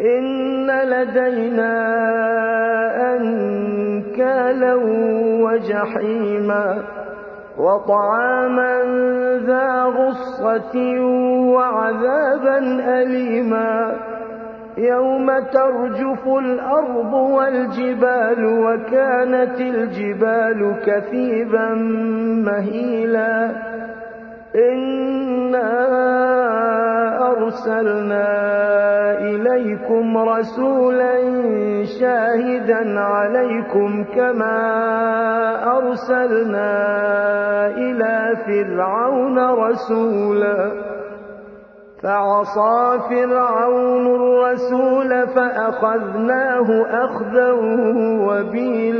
إن لدينا أنكالا وجحيما وطعاما ذا غصة وعذابا أليما يوم ترجف الأرض والجبال وكانت الجبال كثيبا مهيلا إنا أرسلنا إليكم رسولا شاهدا عليكم كما أرسلنا إلى فرعون رسولا. فعصى فرعون الرسول فأخذناه أخذا وبيلا.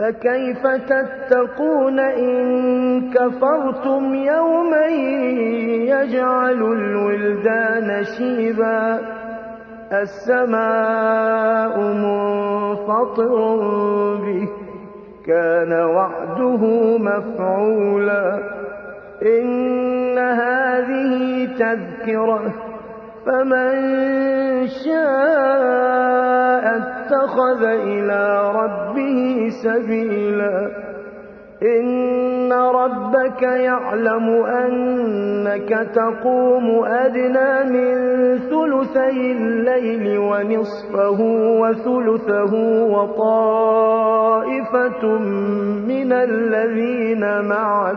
فكيف تتقون إن كفرتم يوما يجعل الولدان شيبا السماء منفطر به كان وعده مفعولا إن هذه تذكرة فمن شاء اتخذ إلى ربه سبيلا. إن ربك يعلم أنك تقوم أدنى من ثلثي الليل ونصفه وثلثه وطائفة من الذين معك.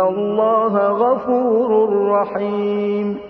إن الله غفور رحيم